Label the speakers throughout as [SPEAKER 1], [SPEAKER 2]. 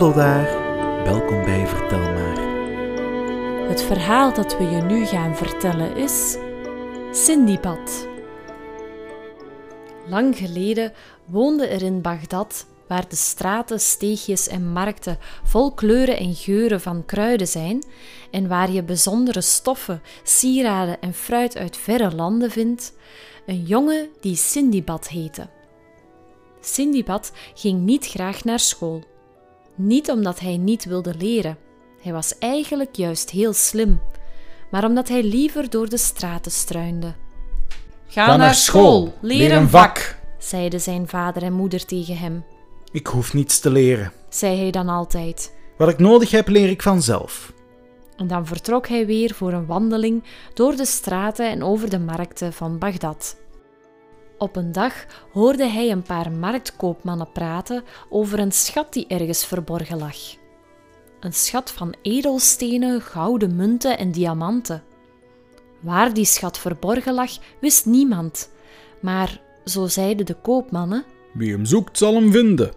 [SPEAKER 1] Hallo daar, welkom bij Vertel maar.
[SPEAKER 2] Het verhaal dat we je nu gaan vertellen is Sindibad. Lang geleden woonde er in Bagdad, waar de straten, steegjes en markten vol kleuren en geuren van kruiden zijn, en waar je bijzondere stoffen, sieraden en fruit uit verre landen vindt, een jongen die Sindibad heette. Sindibad ging niet graag naar school. Niet omdat hij niet wilde leren, hij was eigenlijk juist heel slim, maar omdat hij liever door de straten struinde.
[SPEAKER 3] Ga, naar school, leer een vak.
[SPEAKER 2] zeiden zijn vader en moeder tegen hem,
[SPEAKER 1] Ik hoef niets te leren.
[SPEAKER 2] zei hij dan altijd.
[SPEAKER 1] Wat ik nodig heb, leer ik vanzelf.
[SPEAKER 2] En dan vertrok hij weer voor een wandeling door de straten en over de markten van Bagdad. Op een dag hoorde hij een paar marktkoopmannen praten over een schat die ergens verborgen lag. Een schat van edelstenen, gouden munten en diamanten. Waar die schat verborgen lag, wist niemand, maar zo zeiden de koopmannen,
[SPEAKER 3] Wie hem zoekt, zal hem vinden.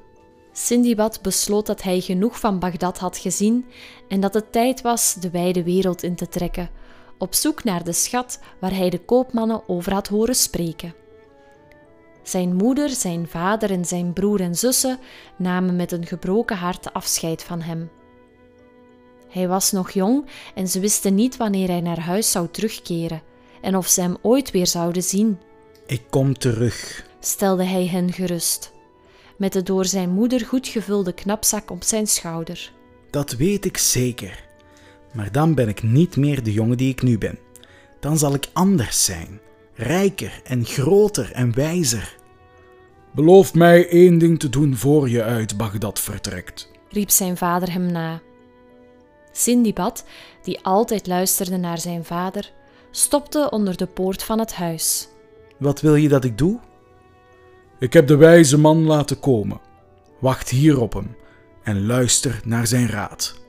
[SPEAKER 2] Sindibad besloot dat hij genoeg van Bagdad had gezien en dat het tijd was de wijde wereld in te trekken, op zoek naar de schat waar hij de koopmannen over had horen spreken. Zijn moeder, zijn vader en zijn broer en zussen namen met een gebroken hart afscheid van hem. Hij was nog jong en ze wisten niet wanneer hij naar huis zou terugkeren en of ze hem ooit weer zouden zien
[SPEAKER 1] Ik kom terug.
[SPEAKER 2] stelde hij hen gerust, met de door zijn moeder goed gevulde knapzak op zijn schouder.
[SPEAKER 1] Dat weet ik zeker. Maar dan ben ik niet meer de jongen die ik nu ben. Dan zal ik anders zijn. Rijker en groter en wijzer.
[SPEAKER 3] Beloof mij één ding te doen voor je uit Bagdad vertrekt.
[SPEAKER 2] riep zijn vader hem na. Sindibad, die altijd luisterde naar zijn vader, stopte onder de poort van het huis.
[SPEAKER 1] Wat wil je dat ik doe?
[SPEAKER 3] Ik heb de wijze man laten komen. Wacht hier op hem en luister naar zijn raad.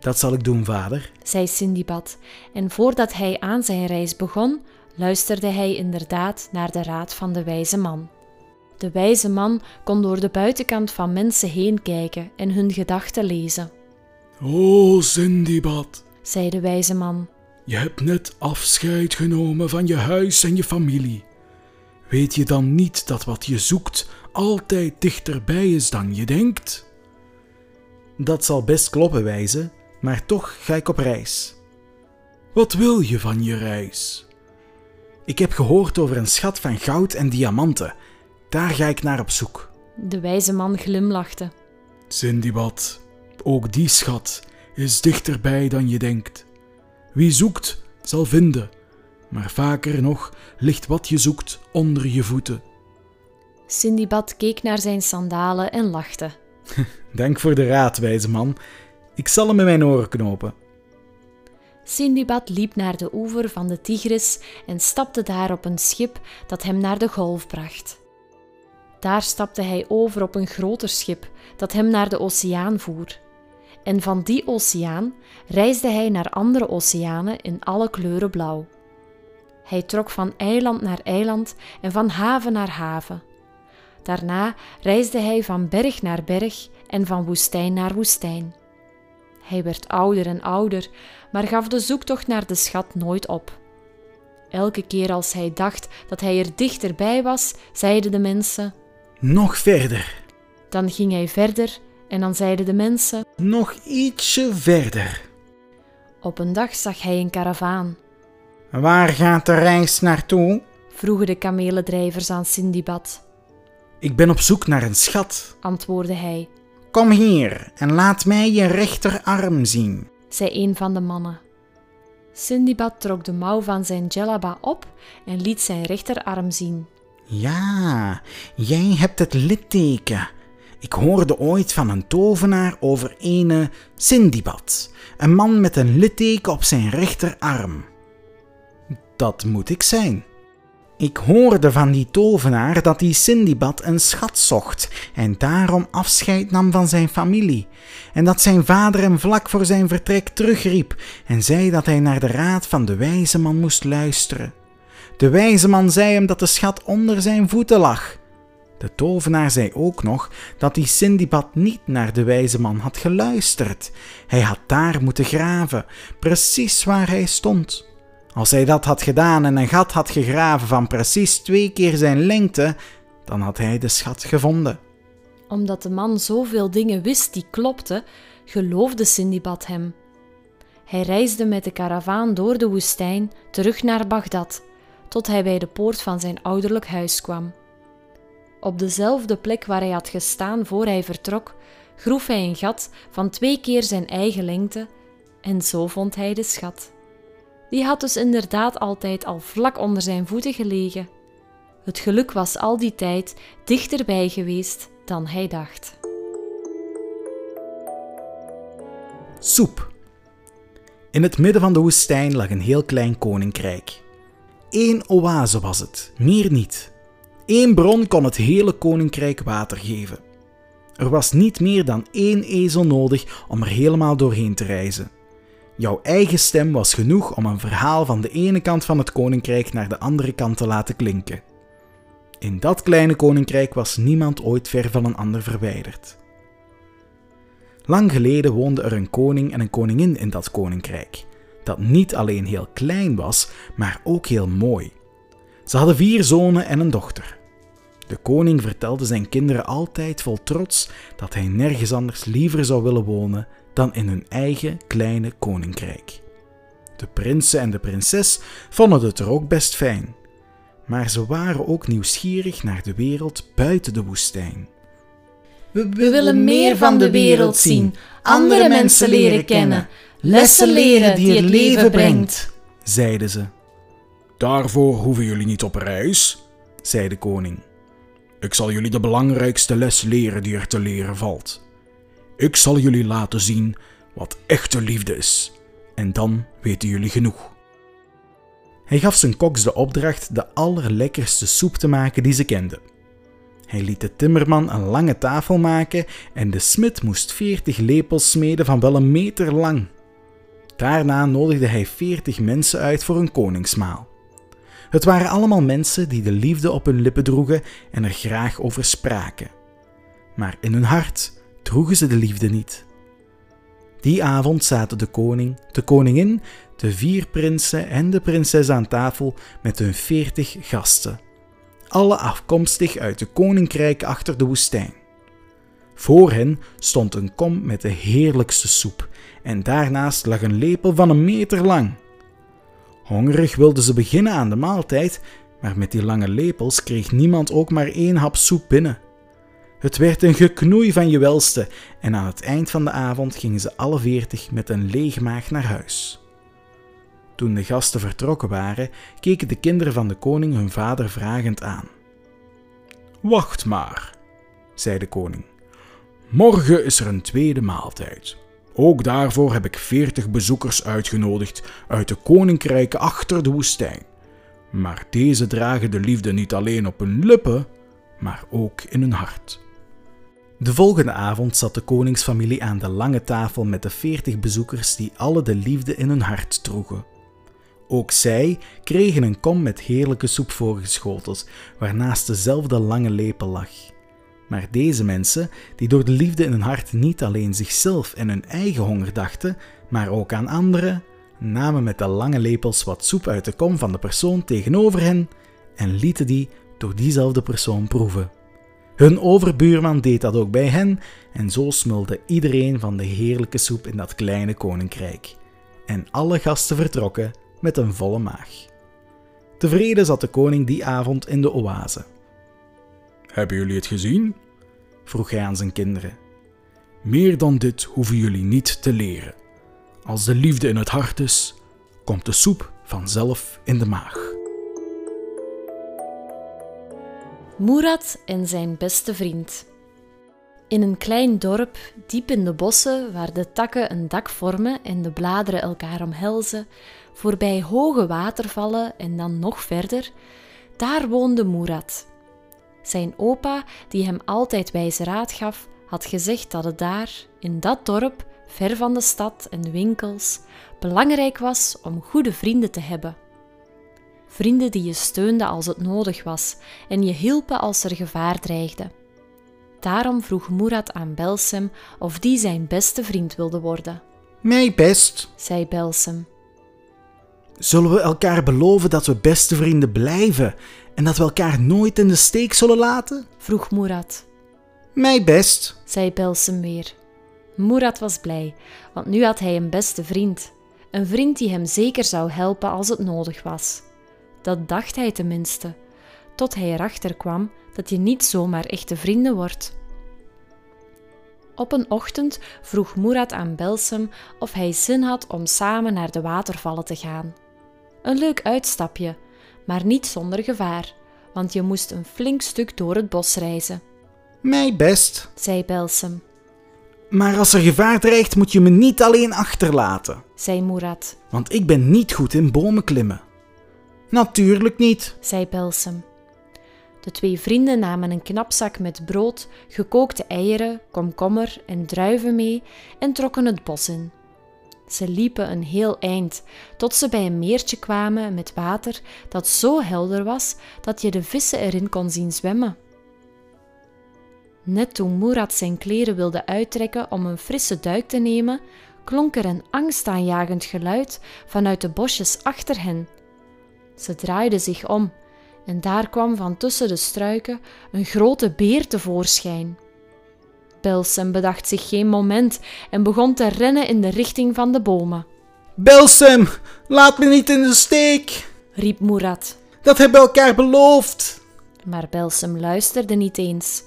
[SPEAKER 1] Dat zal ik doen, vader.
[SPEAKER 2] zei Sindibad, en voordat hij aan zijn reis begon, luisterde hij inderdaad naar de raad van de wijze man. De wijze man kon door de buitenkant van mensen heen kijken en hun gedachten lezen,
[SPEAKER 3] O Sindibad,
[SPEAKER 2] zei de wijze man.
[SPEAKER 3] je hebt net afscheid genomen van je huis en je familie. Weet je dan niet dat wat je zoekt altijd dichterbij is dan je denkt?
[SPEAKER 1] Dat zal best kloppen, wijze, maar toch ga ik op reis.
[SPEAKER 3] Wat wil je van je reis?
[SPEAKER 1] Ik heb gehoord over een schat van goud en diamanten. Daar ga ik naar op zoek.
[SPEAKER 2] De wijze man glimlachte.
[SPEAKER 3] Sindibad, ook die schat is dichterbij dan je denkt. Wie zoekt, zal vinden, maar vaker nog ligt wat je zoekt onder je voeten.
[SPEAKER 2] Sindibad keek naar zijn sandalen en lachte.
[SPEAKER 1] Dank voor de raad, wijze man. Ik zal hem in mijn oren knopen.
[SPEAKER 2] Sindibad liep naar de oever van de Tigris en stapte daar op een schip dat hem naar de golf bracht. Daar stapte hij over op een groter schip dat hem naar de oceaan voer. En van die oceaan reisde hij naar andere oceanen in alle kleuren blauw. Hij trok van eiland naar eiland en van haven naar haven. Daarna reisde hij van berg naar berg en van woestijn naar woestijn. Hij werd ouder en ouder, maar gaf de zoektocht naar de schat nooit op. Elke keer als hij dacht dat hij er dichterbij was, zeiden de mensen.
[SPEAKER 1] Nog verder.
[SPEAKER 2] Dan ging hij verder en dan zeiden de mensen.
[SPEAKER 1] Nog ietsje verder.
[SPEAKER 2] Op een dag zag hij een karavaan.
[SPEAKER 1] Waar gaat de reis naartoe?
[SPEAKER 2] Vroegen de kamelendrijvers aan Sindibad.
[SPEAKER 1] Ik ben op zoek naar een schat.
[SPEAKER 2] Antwoordde hij,
[SPEAKER 1] Kom hier en laat mij je rechterarm zien.
[SPEAKER 2] zei een van de mannen. Sindibad trok de mouw van zijn djellaba op en liet zijn rechterarm zien.
[SPEAKER 1] Ja, jij hebt het litteken. Ik hoorde ooit van een tovenaar over ene Sindibad, een man met een litteken op zijn rechterarm. Dat moet ik zijn. Ik hoorde van die tovenaar dat die Sindibad een schat zocht en daarom afscheid nam van zijn familie. En dat zijn vader hem vlak voor zijn vertrek terugriep en zei dat hij naar de raad van de wijze man moest luisteren. De wijze man zei hem dat de schat onder zijn voeten lag. De tovenaar zei ook nog dat die Sindibad niet naar de wijze man had geluisterd. Hij had daar moeten graven, precies waar hij stond. Als hij dat had gedaan en een gat had gegraven van precies twee keer zijn lengte, dan had hij de schat gevonden.
[SPEAKER 2] Omdat de man zoveel dingen wist die klopten, geloofde Sindibad hem. Hij reisde met de karavaan door de woestijn terug naar Bagdad, tot hij bij de poort van zijn ouderlijk huis kwam. Op dezelfde plek waar hij had gestaan voor hij vertrok, groef hij een gat van twee keer zijn eigen lengte en zo vond hij de schat. Die had dus inderdaad altijd al vlak onder zijn voeten gelegen. Het geluk was al die tijd dichterbij geweest dan hij dacht.
[SPEAKER 1] Soep. In het midden van de woestijn lag een heel klein koninkrijk. Eén oase was het, meer niet. Eén bron kon het hele koninkrijk water geven. Er was niet meer dan één ezel nodig om er helemaal doorheen te reizen. Jouw eigen stem was genoeg om een verhaal van de ene kant van het koninkrijk naar de andere kant te laten klinken. In dat kleine koninkrijk was niemand ooit ver van een ander verwijderd. Lang geleden woonde er een koning en een koningin in dat koninkrijk, dat niet alleen heel klein was, maar ook heel mooi. Ze hadden vier zonen en een dochter. De koning vertelde zijn kinderen altijd vol trots dat hij nergens anders liever zou willen wonen dan in hun eigen kleine koninkrijk. De prinsen en de prinses vonden het er ook best fijn, maar ze waren ook nieuwsgierig naar de wereld buiten de woestijn.
[SPEAKER 4] We willen meer van de wereld zien, andere mensen leren kennen, lessen leren die het leven brengt,
[SPEAKER 1] zeiden ze.
[SPEAKER 3] Daarvoor hoeven jullie niet op reis, zei de koning. Ik zal jullie de belangrijkste les leren die er te leren valt. Ik zal jullie laten zien wat echte liefde is, en dan weten jullie genoeg.
[SPEAKER 1] Hij gaf zijn koks de opdracht de allerlekkerste soep te maken die ze kenden. Hij liet de timmerman een lange tafel maken en de smid moest veertig lepels smeden van wel een meter lang. Daarna nodigde hij veertig mensen uit voor een koningsmaal. Het waren allemaal mensen die de liefde op hun lippen droegen en er graag over spraken. Maar in hun hart droegen ze de liefde niet. Die avond zaten de koning, de koningin, de vier prinsen en de prinses aan tafel met hun veertig gasten, alle afkomstig uit de koninkrijk achter de woestijn. Voor hen stond een kom met de heerlijkste soep en daarnaast lag een lepel van een meter lang. Hongerig wilden ze beginnen aan de maaltijd, maar met die lange lepels kreeg niemand ook maar één hap soep binnen. Het werd een geknoei van je welste en aan het eind van de avond gingen ze alle veertig met een leeg maag naar huis. Toen de gasten vertrokken waren, keken de kinderen van de koning hun vader vragend aan.
[SPEAKER 3] Wacht maar, zei de koning. Morgen is er een tweede maaltijd. Ook daarvoor heb ik veertig bezoekers uitgenodigd uit de koninkrijken achter de woestijn. Maar deze dragen de liefde niet alleen op hun lippen, maar ook in hun hart.
[SPEAKER 1] De volgende avond zat de koningsfamilie aan de lange tafel met de veertig bezoekers die alle de liefde in hun hart droegen. Ook zij kregen een kom met heerlijke soep voorgeschoteld, waarnaast dezelfde lange lepel lag. Maar deze mensen, die door de liefde in hun hart niet alleen zichzelf en hun eigen honger dachten, maar ook aan anderen, namen met de lange lepels wat soep uit de kom van de persoon tegenover hen en lieten die door diezelfde persoon proeven. Hun overbuurman deed dat ook bij hen en zo smulde iedereen van de heerlijke soep in dat kleine koninkrijk. En alle gasten vertrokken met een volle maag. Tevreden zat de koning die avond in de oase.
[SPEAKER 3] Hebben jullie het gezien?
[SPEAKER 1] vroeg hij aan zijn kinderen.
[SPEAKER 3] Meer dan dit hoeven jullie niet te leren. Als de liefde in het hart is, komt de soep vanzelf in de maag.
[SPEAKER 2] Murat en zijn beste vriend. In een klein dorp, diep in de bossen, waar de takken een dak vormen en de bladeren elkaar omhelzen, voorbij hoge watervallen en dan nog verder, daar woonde Murat. Zijn opa, die hem altijd wijze raad gaf, had gezegd dat het daar, in dat dorp, ver van de stad en de winkels, belangrijk was om goede vrienden te hebben. Vrienden die je steunden als het nodig was en je hielpen als er gevaar dreigde. Daarom vroeg Murat aan Belsem of die zijn beste vriend wilde worden.
[SPEAKER 1] Mij best.
[SPEAKER 2] Zei Belsem.
[SPEAKER 1] Zullen we elkaar beloven dat we beste vrienden blijven en dat we elkaar nooit in de steek zullen laten?
[SPEAKER 2] Vroeg Murat.
[SPEAKER 1] Mij best.
[SPEAKER 2] Zei Belsem weer. Murat was blij, want nu had hij een beste vriend. Een vriend die hem zeker zou helpen als het nodig was. Dat dacht hij tenminste, tot hij erachter kwam dat je niet zomaar echte vrienden wordt. Op een ochtend vroeg Murat aan Belsem of hij zin had om samen naar de watervallen te gaan. Een leuk uitstapje, maar niet zonder gevaar, want je moest een flink stuk door het bos reizen.
[SPEAKER 1] Mij best.
[SPEAKER 2] zei Belsem.
[SPEAKER 1] Maar als er gevaar dreigt, moet je me niet alleen achterlaten,
[SPEAKER 2] zei Murat,
[SPEAKER 1] want ik ben niet goed in bomen klimmen. Natuurlijk niet.
[SPEAKER 2] zei Belsem. De twee vrienden namen een knapzak met brood, gekookte eieren, komkommer en druiven mee en trokken het bos in. Ze liepen een heel eind, tot ze bij een meertje kwamen met water dat zo helder was dat je de vissen erin kon zien zwemmen. Net toen Murat zijn kleren wilde uittrekken om een frisse duik te nemen, klonk er een angstaanjagend geluid vanuit de bosjes achter hen. Ze draaiden zich om en daar kwam van tussen de struiken een grote beer tevoorschijn. Belsem bedacht zich geen moment en begon te rennen in de richting van de bomen.
[SPEAKER 1] Belsem, laat me niet in de steek.
[SPEAKER 2] riep Murat.
[SPEAKER 1] Dat hebben we elkaar beloofd.
[SPEAKER 2] Maar Belsem luisterde niet eens.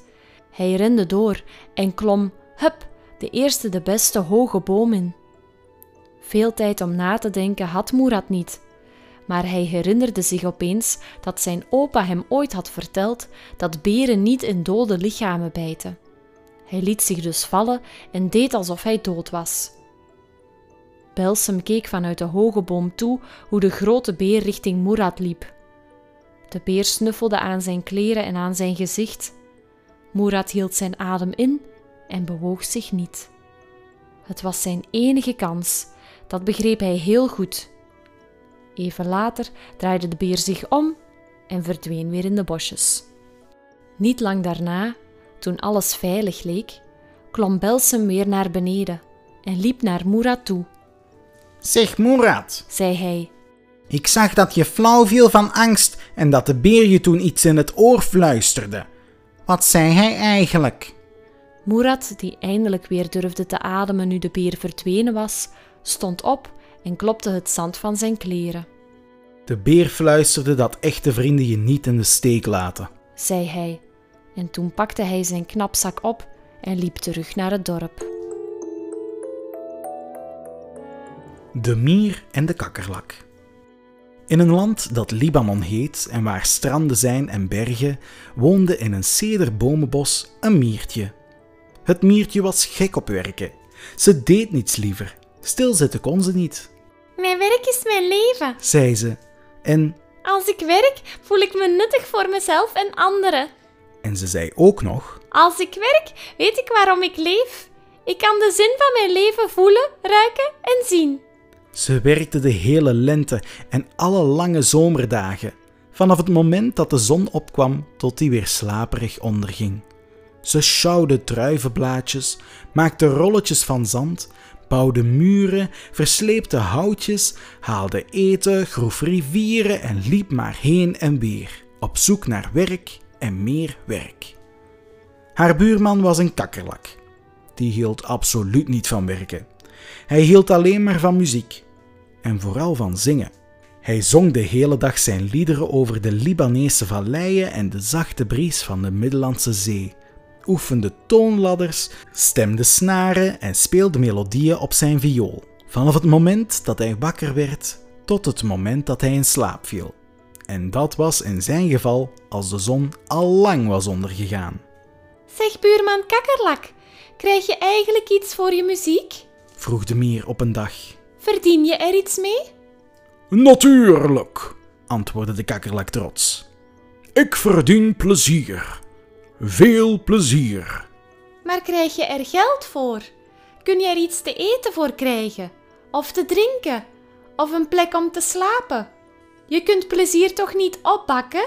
[SPEAKER 2] Hij rende door en klom, hup, de eerste de beste hoge boom in. Veel tijd om na te denken had Murat niet. Maar hij herinnerde zich opeens dat zijn opa hem ooit had verteld dat beren niet in dode lichamen bijten. Hij liet zich dus vallen en deed alsof hij dood was. Belsem keek vanuit de hoge boom toe hoe de grote beer richting Murat liep. De beer snuffelde aan zijn kleren en aan zijn gezicht. Murat hield zijn adem in en bewoog zich niet. Het was zijn enige kans, dat begreep hij heel goed. Even later draaide de beer zich om en verdween weer in de bosjes. Niet lang daarna, toen alles veilig leek, klom Belsem weer naar beneden en liep naar Murat toe.
[SPEAKER 1] Zeg Murat,
[SPEAKER 2] zei hij.
[SPEAKER 1] Ik zag dat je flauw viel van angst en dat de beer je toen iets in het oor fluisterde. Wat zei hij eigenlijk?
[SPEAKER 2] Murat, die eindelijk weer durfde te ademen nu de beer verdwenen was, stond op en klopte het zand van zijn kleren.
[SPEAKER 1] De beer fluisterde dat echte vrienden je niet in de steek laten,
[SPEAKER 2] zei hij. En toen pakte hij zijn knapzak op en liep terug naar het dorp.
[SPEAKER 1] De mier en de kakkerlak. In een land dat Libanon heet en waar stranden zijn en bergen, woonde in een cederbomenbos een miertje. Het miertje was gek op werken. Ze deed niets liever. Stilzitten kon ze niet.
[SPEAKER 5] Mijn werk is mijn leven.
[SPEAKER 1] zei ze. En,
[SPEAKER 5] Als ik werk, voel ik me nuttig voor mezelf en anderen.
[SPEAKER 1] en ze zei ook nog:
[SPEAKER 5] Als ik werk, weet ik waarom ik leef. Ik kan de zin van mijn leven voelen, ruiken en zien.
[SPEAKER 1] Ze werkte de hele lente en alle lange zomerdagen, vanaf het moment dat de zon opkwam tot die weer slaperig onderging. Ze sjouwde druivenblaadjes, maakte rolletjes van zand, bouwde muren, versleepte houtjes, haalde eten, groef rivieren en liep maar heen en weer, op zoek naar werk en meer werk. Haar buurman was een kakkerlak. Die hield absoluut niet van werken. Hij hield alleen maar van muziek en vooral van zingen. Hij zong de hele dag zijn liederen over de Libanese valleien en de zachte bries van de Middellandse Zee, oefende toonladders, stemde snaren en speelde melodieën op zijn viool, vanaf het moment dat hij wakker werd tot het moment dat hij in slaap viel. En dat was in zijn geval als de zon al lang was ondergegaan.
[SPEAKER 5] Zeg buurman Kakkerlak, krijg je eigenlijk iets voor je muziek?
[SPEAKER 1] vroeg de mier op een dag.
[SPEAKER 5] Verdien je er iets mee?
[SPEAKER 3] Natuurlijk,
[SPEAKER 1] antwoordde de kakkerlak trots.
[SPEAKER 3] ik verdien plezier. Veel plezier.
[SPEAKER 5] Maar krijg je er geld voor? Kun je er iets te eten voor krijgen? Of te drinken? Of een plek om te slapen? Je kunt plezier toch niet opbakken?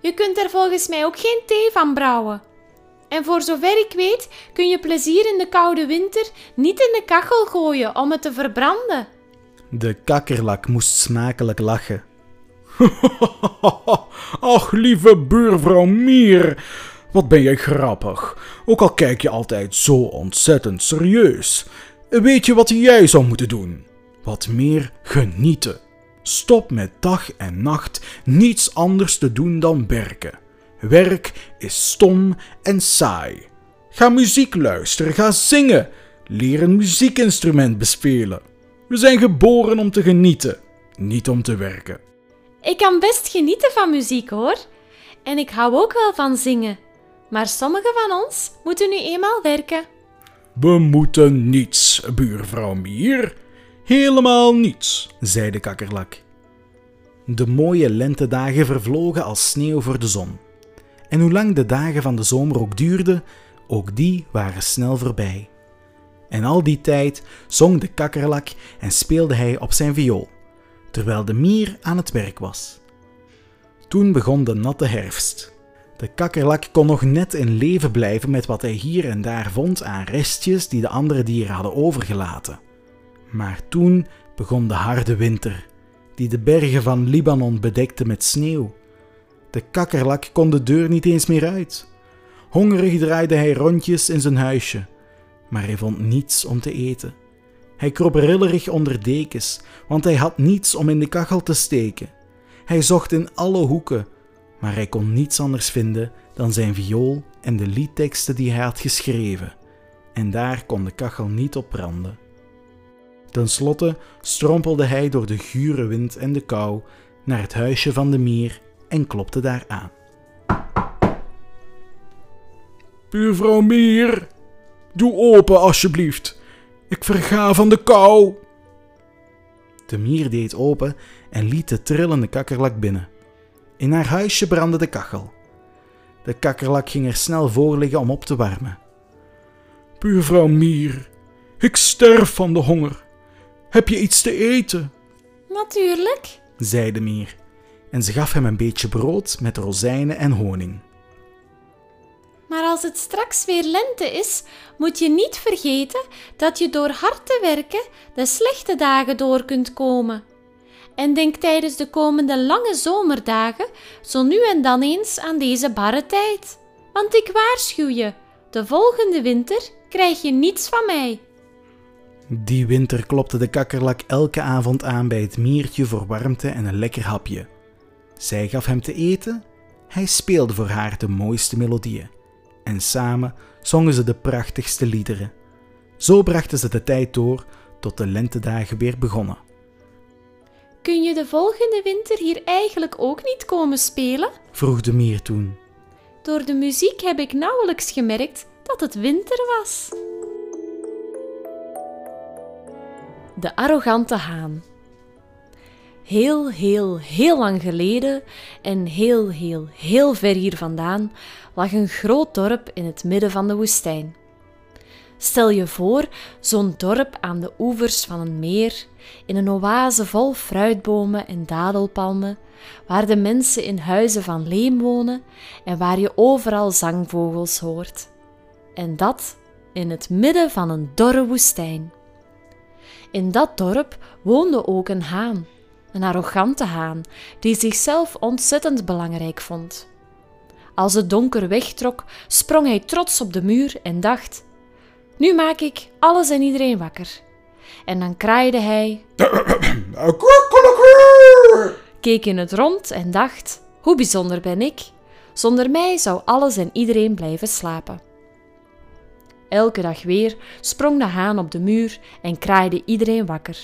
[SPEAKER 5] Je kunt er volgens mij ook geen thee van brouwen. En voor zover ik weet, kun je plezier in de koude winter niet in de kachel gooien om het te verbranden.
[SPEAKER 1] De kakkerlak moest smakelijk lachen.
[SPEAKER 3] Ach, lieve buurvrouw Mier, wat ben jij grappig. Ook al kijk je altijd zo ontzettend serieus. Weet je wat jij zou moeten doen? Wat meer genieten. Stop met dag en nacht niets anders te doen dan werken. Werk is stom en saai. Ga muziek luisteren, ga zingen. Leer een muziekinstrument bespelen. We zijn geboren om te genieten, niet om te werken.
[SPEAKER 5] Ik kan best genieten van muziek hoor. En ik hou ook wel van zingen. Maar sommigen van ons moeten nu eenmaal werken.
[SPEAKER 3] We moeten niets, buurvrouw Mier. Helemaal niets, zei de kakkerlak.
[SPEAKER 1] De mooie lentedagen vervlogen als sneeuw voor de zon. En hoe lang de dagen van de zomer ook duurden, ook die waren snel voorbij. En al die tijd zong de kakkerlak en speelde hij op zijn viool, terwijl de mier aan het werk was. Toen begon de natte herfst. De kakkerlak kon nog net in leven blijven met wat hij hier en daar vond aan restjes die de andere dieren hadden overgelaten. Maar toen begon de harde winter, die de bergen van Libanon bedekte met sneeuw. De kakkerlak kon de deur niet eens meer uit. Hongerig draaide hij rondjes in zijn huisje, maar hij vond niets om te eten. Hij kroop rillerig onder dekens, want hij had niets om in de kachel te steken. Hij zocht in alle hoeken, maar hij kon niets anders vinden dan zijn viool en de liedteksten die hij had geschreven. En daar kon de kachel niet op branden. Ten slotte strompelde hij door de gure wind en de kou naar het huisje van de mier en klopte daar aan.
[SPEAKER 3] Buurvrouw Mier, doe open alsjeblieft. Ik verga van de kou.
[SPEAKER 1] De mier deed open en liet de trillende kakkerlak binnen. In haar huisje brandde de kachel. De kakkerlak ging er snel voor liggen om op te warmen.
[SPEAKER 3] Buurvrouw Mier, ik sterf van de honger. Heb je iets te eten?
[SPEAKER 5] Natuurlijk.
[SPEAKER 1] zei de mier, en ze gaf hem een beetje brood met rozijnen en honing.
[SPEAKER 5] Maar als het straks weer lente is, moet je niet vergeten dat je door hard te werken de slechte dagen door kunt komen. En denk tijdens de komende lange zomerdagen zo nu en dan eens aan deze barre tijd. Want ik waarschuw je, de volgende winter krijg je niets van mij.
[SPEAKER 1] Die winter klopte de kakkerlak elke avond aan bij het miertje voor warmte en een lekker hapje. Zij gaf hem te eten, hij speelde voor haar de mooiste melodieën. En samen zongen ze de prachtigste liederen. Zo brachten ze de tijd door tot de lentedagen weer begonnen.
[SPEAKER 5] Kun je de volgende winter hier eigenlijk ook niet komen spelen?
[SPEAKER 1] vroeg de mier toen.
[SPEAKER 5] Door de muziek heb ik nauwelijks gemerkt dat het winter was.
[SPEAKER 2] De arrogante haan. Heel, heel, heel lang geleden en heel, heel, heel ver hier vandaan lag een groot dorp in het midden van de woestijn. Stel je voor zo'n dorp aan de oevers van een meer, in een oase vol fruitbomen en dadelpalmen, waar de mensen in huizen van leem wonen en waar je overal zangvogels hoort. En dat in het midden van een dorre woestijn. In dat dorp woonde ook een haan, een arrogante haan, die zichzelf ontzettend belangrijk vond. Als het donker wegtrok, sprong hij trots op de muur en dacht: Nu maak ik alles en iedereen wakker. En dan kraaide hij, keek in het rond en dacht: Hoe bijzonder ben ik? Zonder mij zou alles en iedereen blijven slapen. Elke dag weer sprong de haan op de muur en kraaide iedereen wakker.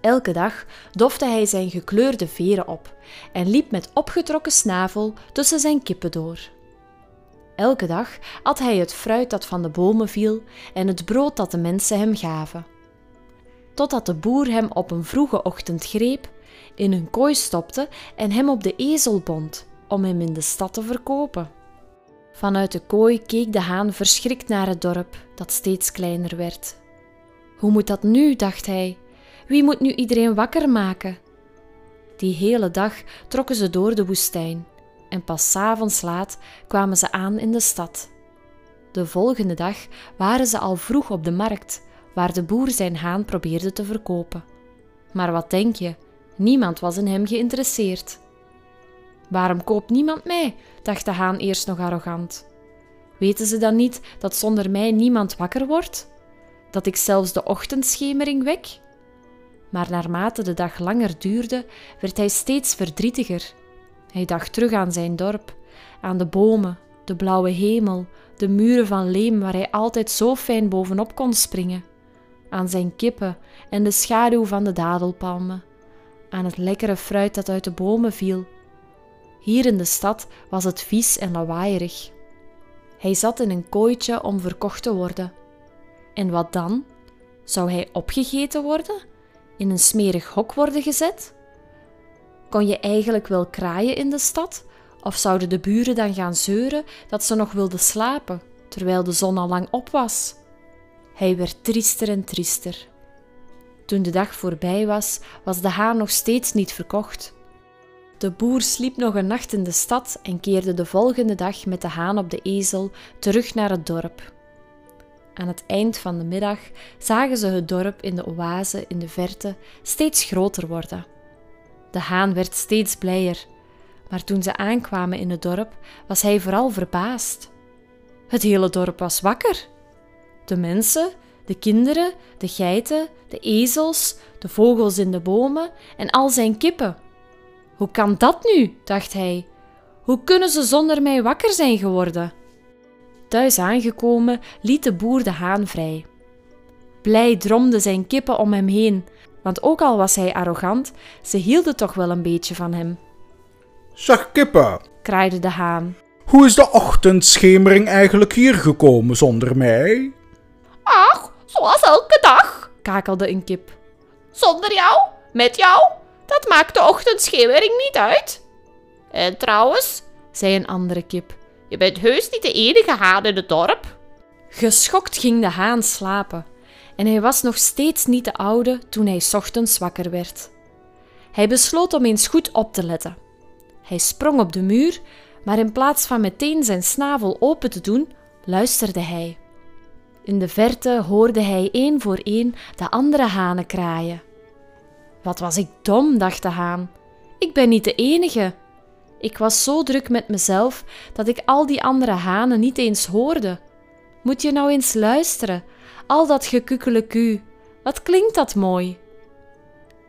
[SPEAKER 2] Elke dag dofte hij zijn gekleurde veren op en liep met opgetrokken snavel tussen zijn kippen door. Elke dag at hij het fruit dat van de bomen viel en het brood dat de mensen hem gaven. Totdat de boer hem op een vroege ochtend greep, in een kooi stopte en hem op de ezel bond om hem in de stad te verkopen. Vanuit de kooi keek de haan verschrikt naar het dorp, dat steeds kleiner werd. Hoe moet dat nu, dacht hij. Wie moet nu iedereen wakker maken? Die hele dag trokken ze door de woestijn en pas avonds laat kwamen ze aan in de stad. De volgende dag waren ze al vroeg op de markt, waar de boer zijn haan probeerde te verkopen. Maar wat denk je? Niemand was in hem geïnteresseerd. Waarom koopt niemand mij? dacht de haan eerst nog arrogant. Weten ze dan niet dat zonder mij niemand wakker wordt? Dat ik zelfs de ochtendschemering wek? Maar naarmate de dag langer duurde, werd hij steeds verdrietiger. Hij dacht terug aan zijn dorp, aan de bomen, de blauwe hemel, de muren van leem waar hij altijd zo fijn bovenop kon springen, aan zijn kippen en de schaduw van de dadelpalmen, aan het lekkere fruit dat uit de bomen viel. Hier in de stad was het vies en lawaaierig. Hij zat in een kooitje om verkocht te worden. En wat dan? Zou hij opgegeten worden? In een smerig hok worden gezet? Kon je eigenlijk wel kraaien in de stad? Of zouden de buren dan gaan zeuren dat ze nog wilden slapen, terwijl de zon al lang op was? Hij werd triester en triester. Toen de dag voorbij was, was de haan nog steeds niet verkocht. De boer sliep nog een nacht in de stad en keerde de volgende dag met de haan op de ezel terug naar het dorp. Aan het eind van de middag zagen ze het dorp in de oase in de verte steeds groter worden. De haan werd steeds blijer, maar toen ze aankwamen in het dorp was hij vooral verbaasd. Het hele dorp was wakker. De mensen, de kinderen, de geiten, de ezels, de vogels in de bomen en al zijn kippen. Hoe kan dat nu? dacht hij. Hoe kunnen ze zonder mij wakker zijn geworden? Thuis aangekomen liet de boer de haan vrij. Blij dromden zijn kippen om hem heen, want ook al was hij arrogant, ze hielden toch wel een beetje van hem.
[SPEAKER 1] Zeg kippen,
[SPEAKER 2] Kraaide de haan.
[SPEAKER 1] hoe is de ochtendschemering eigenlijk hier gekomen zonder mij?
[SPEAKER 5] Ach, zoals elke dag.
[SPEAKER 2] kakelde een kip.
[SPEAKER 5] Zonder jou, met jou, dat maakt de ochtendschemering niet uit. En trouwens,
[SPEAKER 2] zei een andere kip.
[SPEAKER 5] je bent heus niet de enige haan in het dorp.
[SPEAKER 2] Geschokt ging de haan slapen en hij was nog steeds niet de oude toen hij ochtends wakker werd. Hij besloot om eens goed op te letten. Hij sprong op de muur, maar in plaats van meteen zijn snavel open te doen, luisterde hij. In de verte hoorde hij één voor één de andere hanen kraaien. Wat was ik dom, dacht de haan. Ik ben niet de enige. Ik was zo druk met mezelf dat ik al die andere hanen niet eens hoorde. Moet je nou eens luisteren, al dat gekukeleku. Wat klinkt dat mooi?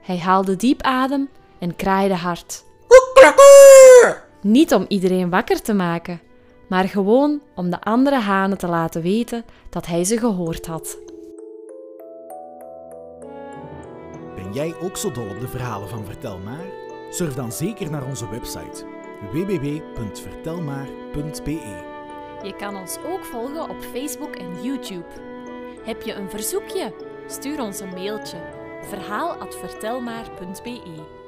[SPEAKER 2] Hij haalde diep adem en kraaide hard. Niet om iedereen wakker te maken, maar gewoon om de andere hanen te laten weten dat hij ze gehoord had.
[SPEAKER 6] Ben jij ook zo dol op de verhalen van Vertel Maar? Surf dan zeker naar onze website www.vertelmaar.be.
[SPEAKER 2] Je kan ons ook volgen op Facebook en YouTube. Heb je een verzoekje? Stuur ons een mailtje verhaal@vertelmaar.be.